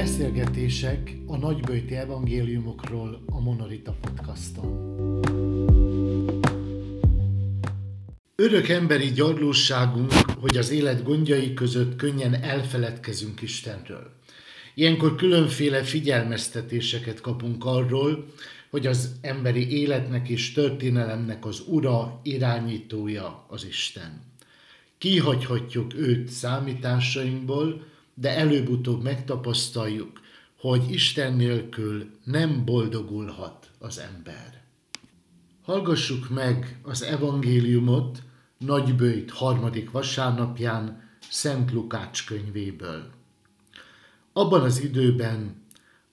Beszélgetések a nagybőti evangéliumokról a Monorita podcaston. Örök emberi gyarlóságunk, hogy az élet gondjai között könnyen elfeledkezünk Istenről. Ilyenkor különféle figyelmeztetéseket kapunk arról, hogy az emberi életnek és történelemnek az ura, irányítója az Isten. Kihagyhatjuk őt számításainkból, de előbb-utóbb megtapasztaljuk, hogy Isten nélkül nem boldogulhat az ember. Hallgassuk meg az evangéliumot Nagybőjt harmadik vasárnapján Szent Lukács könyvéből. Abban az időben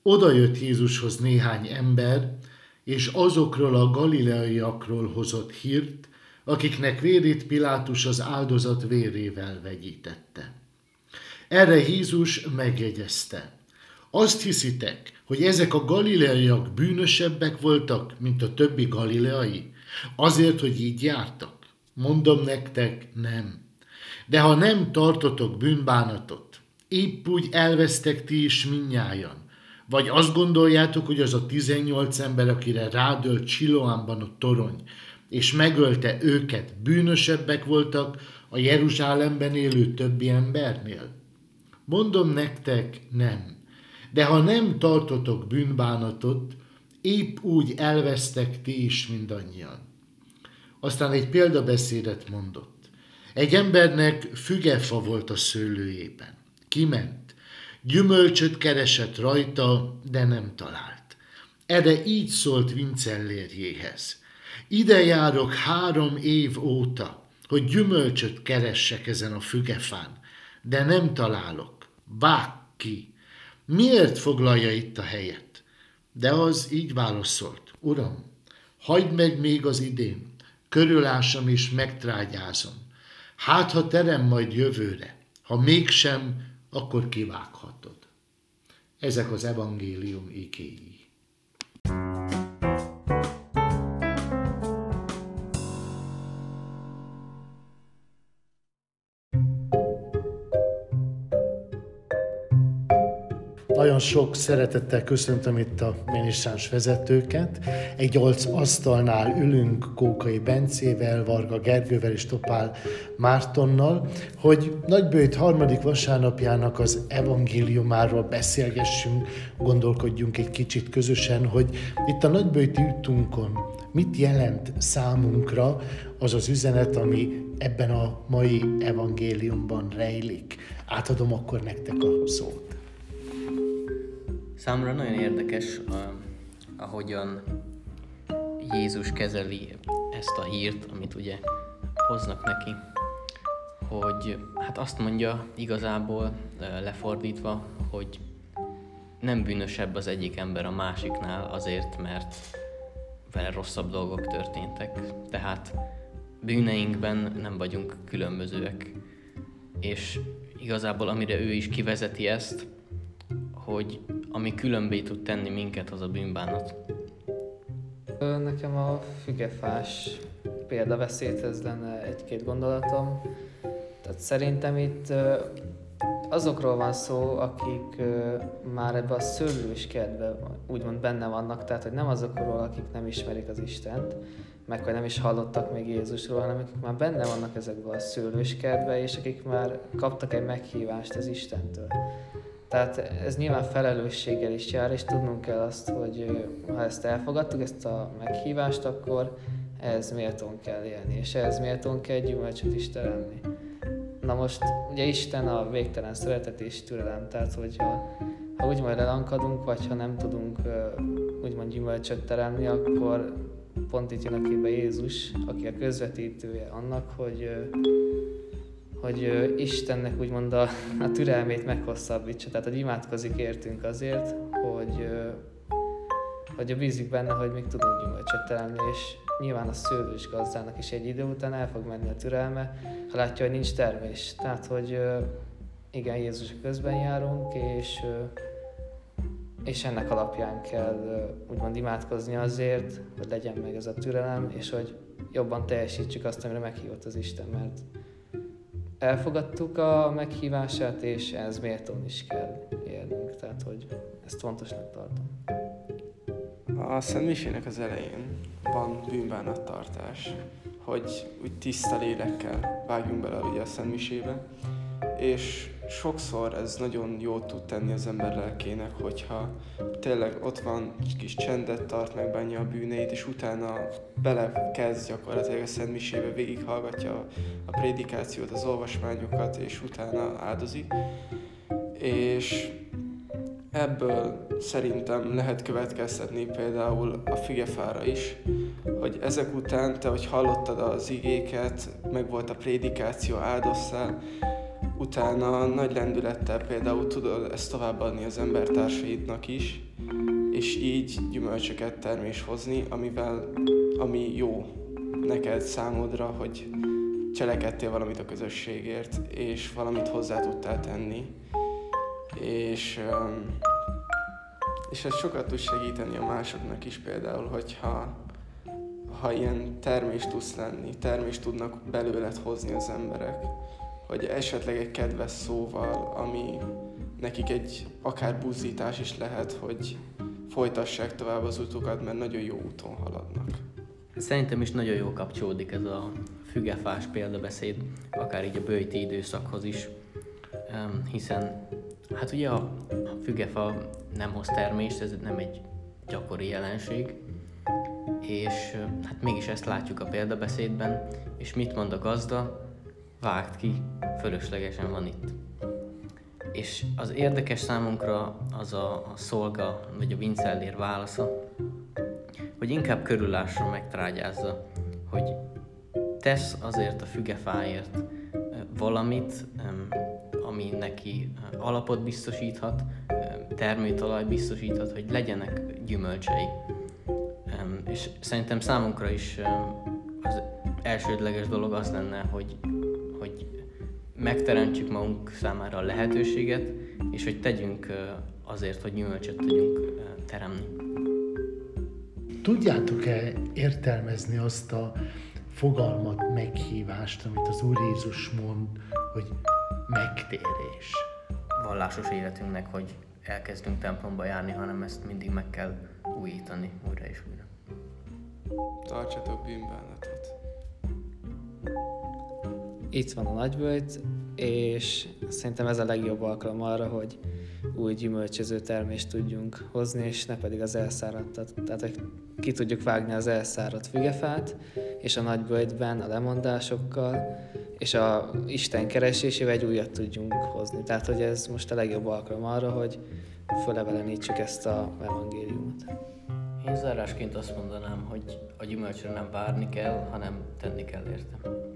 odajött Jézushoz néhány ember, és azokról a galileaiakról hozott hírt, akiknek vérét Pilátus az áldozat vérével vegyítette. Erre Jézus megjegyezte. Azt hiszitek, hogy ezek a galileaiak bűnösebbek voltak, mint a többi galileai? Azért, hogy így jártak? Mondom nektek, nem. De ha nem tartotok bűnbánatot, épp úgy elvesztek ti is minnyájan. Vagy azt gondoljátok, hogy az a 18 ember, akire rádölt Siloánban a torony, és megölte őket, bűnösebbek voltak a Jeruzsálemben élő többi embernél? Mondom nektek, nem. De ha nem tartotok bűnbánatot, épp úgy elvesztek ti is mindannyian. Aztán egy példabeszédet mondott. Egy embernek fügefa volt a szőlőjében. Kiment. Gyümölcsöt keresett rajta, de nem talált. Erre így szólt Vincellérjéhez. Ide járok három év óta, hogy gyümölcsöt keressek ezen a fügefán, de nem találok vág ki. Miért foglalja itt a helyet? De az így válaszolt. Uram, hagyd meg még az idén, körülásom és megtrágyázom. Hát, ha terem majd jövőre, ha mégsem, akkor kivághatod. Ezek az evangélium ikéi. Nagyon sok szeretettel köszöntöm itt a minisztráns vezetőket. Egy olc asztalnál ülünk Kókai Bencével, Varga Gergővel és Topál Mártonnal, hogy Nagybőjt harmadik vasárnapjának az evangéliumáról beszélgessünk, gondolkodjunk egy kicsit közösen, hogy itt a Nagybőjti útunkon mit jelent számunkra az az üzenet, ami ebben a mai evangéliumban rejlik. Átadom akkor nektek a szót. Számomra nagyon érdekes, ahogyan Jézus kezeli ezt a hírt, amit ugye hoznak neki, hogy hát azt mondja igazából lefordítva, hogy nem bűnösebb az egyik ember a másiknál azért, mert vele rosszabb dolgok történtek. Tehát bűneinkben nem vagyunk különbözőek. És igazából amire ő is kivezeti ezt, hogy ami különbé tud tenni minket, az a bűnbánat. Nekem a fügefás példaveszédhez lenne egy-két gondolatom. Tehát szerintem itt azokról van szó, akik már ebbe a szőlős kedve úgymond benne vannak, tehát hogy nem azokról, akik nem ismerik az Istent, meg hogy nem is hallottak még Jézusról, hanem akik már benne vannak ezekben a szőlős kedve, és akik már kaptak egy meghívást az Istentől. Tehát ez nyilván felelősséggel is jár, és tudnunk kell azt, hogy ha ezt elfogadtuk, ezt a meghívást, akkor ez méltón kell élni, és ez méltón kell gyümölcsöt is teremni. Na most ugye Isten a végtelen szeretet és türelem, tehát hogyha ha úgymond elankadunk, vagy ha nem tudunk úgymond gyümölcsöt teremni, akkor pont itt jön a képbe Jézus, aki a közvetítője annak, hogy hogy Istennek úgymond a, a türelmét meghosszabbítsa, tehát hogy imádkozik értünk azért, hogy, hogy bízik benne, hogy még tudunk gyümölcsöt teremni, és nyilván a szőlős gazdának is egy idő után el fog menni a türelme, ha látja, hogy nincs termés. Tehát, hogy igen, Jézus közben járunk, és, és ennek alapján kell úgymond imádkozni azért, hogy legyen meg ez a türelem, és hogy jobban teljesítsük azt, amire meghívott az Isten, mert elfogadtuk a meghívását, és ez méltón is kell élnünk. Tehát hogy ezt fontosnak tartom. A Szent az elején van bűnbánattartás, hogy úgy tiszta lélekkel vágjunk bele ugye a Szent Misébe, és sokszor ez nagyon jót tud tenni az ember lelkének, hogyha tényleg ott van, kis csendet tart, megbánja a bűneit, és utána belekezd gyakorlatilag a Szent Misébe, végighallgatja a prédikációt, az olvasmányokat, és utána áldozik. És ebből szerintem lehet következtetni például a fügefára is, hogy ezek után te, hogy hallottad az igéket, meg volt a prédikáció, áldoztál, utána nagy lendülettel például tudod ezt továbbadni az embertársaidnak is, és így gyümölcsöket termés hozni, amivel, ami jó neked számodra, hogy cselekedtél valamit a közösségért, és valamit hozzá tudtál tenni. És, és ez sokat tud segíteni a másoknak is például, hogyha ha ilyen termés tudsz lenni, termést tudnak belőled hozni az emberek hogy esetleg egy kedves szóval, ami nekik egy akár buzdítás is lehet, hogy folytassák tovább az utukat, mert nagyon jó úton haladnak. Szerintem is nagyon jó kapcsolódik ez a fügefás példabeszéd, akár így a bőjti időszakhoz is, hiszen hát ugye a fügefa nem hoz termést, ez nem egy gyakori jelenség, és hát mégis ezt látjuk a példabeszédben, és mit mond a gazda? Vágt ki, fölöslegesen van itt. És az érdekes számunkra az a, a szolga, vagy a Vincellér válasza, hogy inkább körüllásra megtrágyázza, hogy tesz azért a fügefáért valamit, ami neki alapot biztosíthat, termőtalaj biztosíthat, hogy legyenek gyümölcsei. És szerintem számunkra is az elsődleges dolog az lenne, hogy megteremtsük magunk számára a lehetőséget, és hogy tegyünk azért, hogy gyümölcsöt tudjunk teremni. Tudjátok-e értelmezni azt a fogalmat, meghívást, amit az Úr Jézus mond, hogy megtérés? Vallásos életünknek, hogy elkezdünk templomba járni, hanem ezt mindig meg kell újítani újra és újra. Tartsatok bűnbánatot itt van a nagyböjt, és szerintem ez a legjobb alkalom arra, hogy új gyümölcsöző termést tudjunk hozni, és ne pedig az elszáradt. Tehát, hogy ki tudjuk vágni az elszáradt fügefát, és a nagyböjtben a lemondásokkal, és a Isten keresésével egy újat tudjunk hozni. Tehát, hogy ez most a legjobb alkalom arra, hogy fölevelenítsük ezt a evangéliumot. Én zárásként azt mondanám, hogy a gyümölcsre nem várni kell, hanem tenni kell érte.